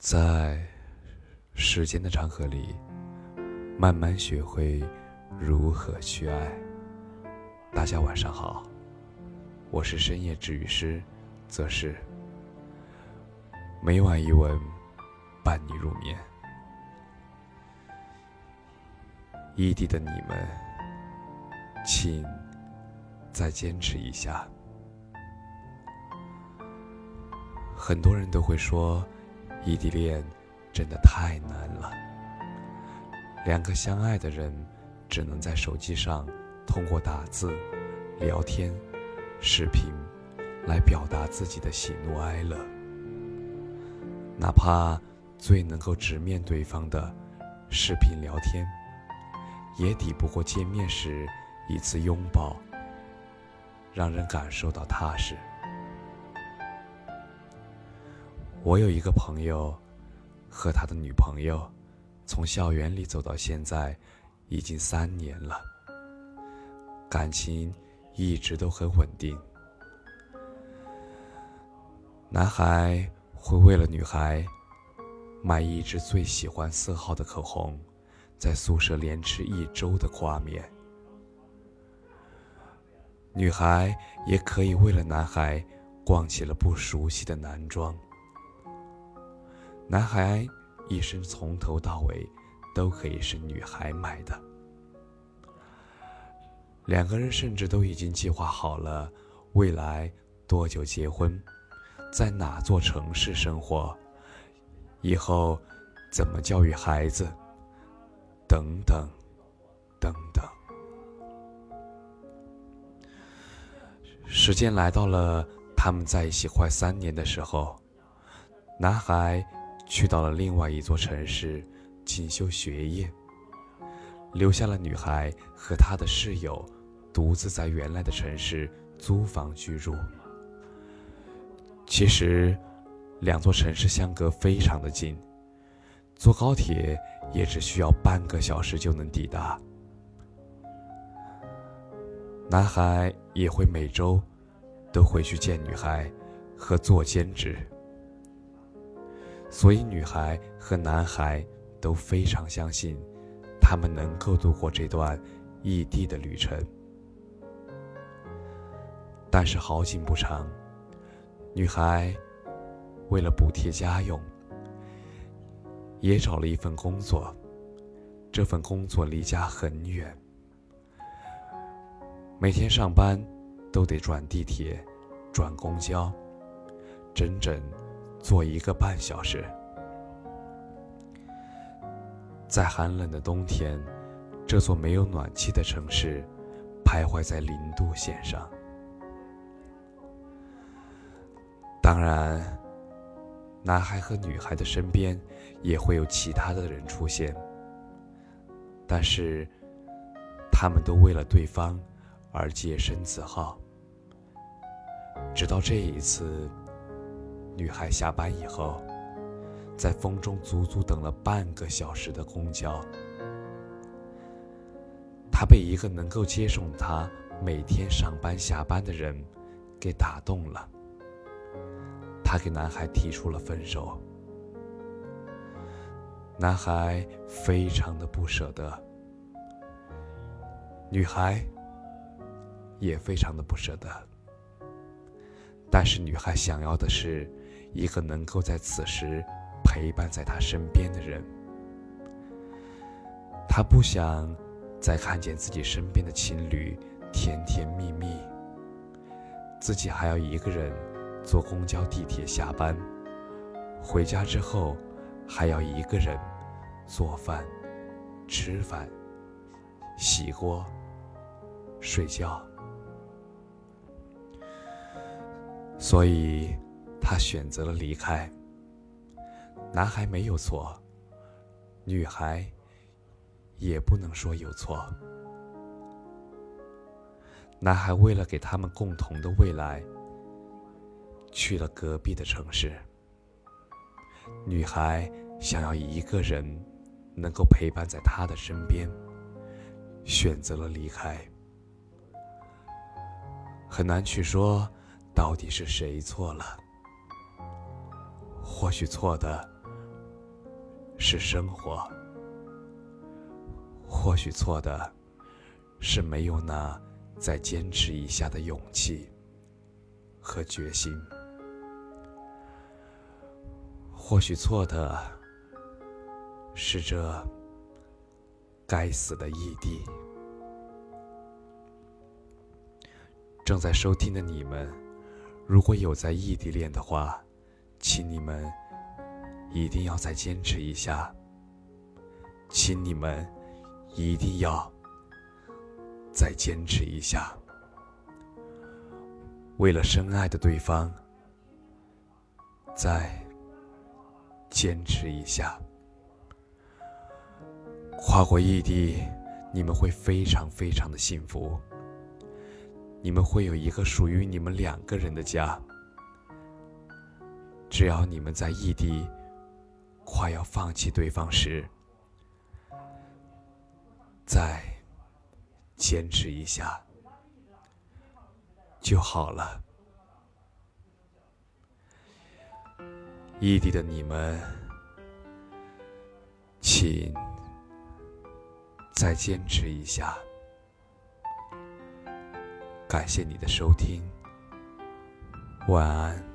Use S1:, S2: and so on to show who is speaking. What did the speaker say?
S1: 在时间的长河里，慢慢学会如何去爱。大家晚上好，我是深夜治愈师，则是每晚一文伴你入眠。异地的你们，请再坚持一下。很多人都会说。异地恋真的太难了。两个相爱的人，只能在手机上通过打字、聊天、视频来表达自己的喜怒哀乐。哪怕最能够直面对方的视频聊天，也抵不过见面时一次拥抱，让人感受到踏实。我有一个朋友，和他的女朋友，从校园里走到现在，已经三年了。感情一直都很稳定。男孩会为了女孩，买一支最喜欢色号的口红，在宿舍连吃一周的挂面。女孩也可以为了男孩，逛起了不熟悉的男装。男孩一生从头到尾都可以是女孩买的。两个人甚至都已经计划好了未来多久结婚，在哪座城市生活，以后怎么教育孩子，等等，等等。时间来到了他们在一起快三年的时候，男孩。去到了另外一座城市进修学业，留下了女孩和她的室友，独自在原来的城市租房居住。其实，两座城市相隔非常的近，坐高铁也只需要半个小时就能抵达。男孩也会每周都回去见女孩和做兼职。所以，女孩和男孩都非常相信，他们能够度过这段异地的旅程。但是好景不长，女孩为了补贴家用，也找了一份工作。这份工作离家很远，每天上班都得转地铁、转公交，整整。坐一个半小时，在寒冷的冬天，这座没有暖气的城市，徘徊在零度线上。当然，男孩和女孩的身边也会有其他的人出现，但是，他们都为了对方而洁身自好。直到这一次。女孩下班以后，在风中足足等了半个小时的公交。她被一个能够接送她每天上班下班的人给打动了。她给男孩提出了分手。男孩非常的不舍得，女孩也非常的不舍得。但是女孩想要的是。一个能够在此时陪伴在他身边的人，他不想再看见自己身边的情侣甜甜蜜蜜，自己还要一个人坐公交、地铁下班，回家之后还要一个人做饭、吃饭、洗锅、睡觉，所以。他选择了离开。男孩没有错，女孩也不能说有错。男孩为了给他们共同的未来，去了隔壁的城市。女孩想要一个人能够陪伴在他的身边，选择了离开。很难去说到底是谁错了。或许错的是生活。或许错的是没有那再坚持一下的勇气和决心。或许错的是这该死的异地。正在收听的你们，如果有在异地恋的话，请你们一定要再坚持一下，请你们一定要再坚持一下，为了深爱的对方，再坚持一下。跨过异地，你们会非常非常的幸福。你们会有一个属于你们两个人的家。只要你们在异地快要放弃对方时，再坚持一下就好了。异地的你们，请再坚持一下。感谢你的收听，晚安。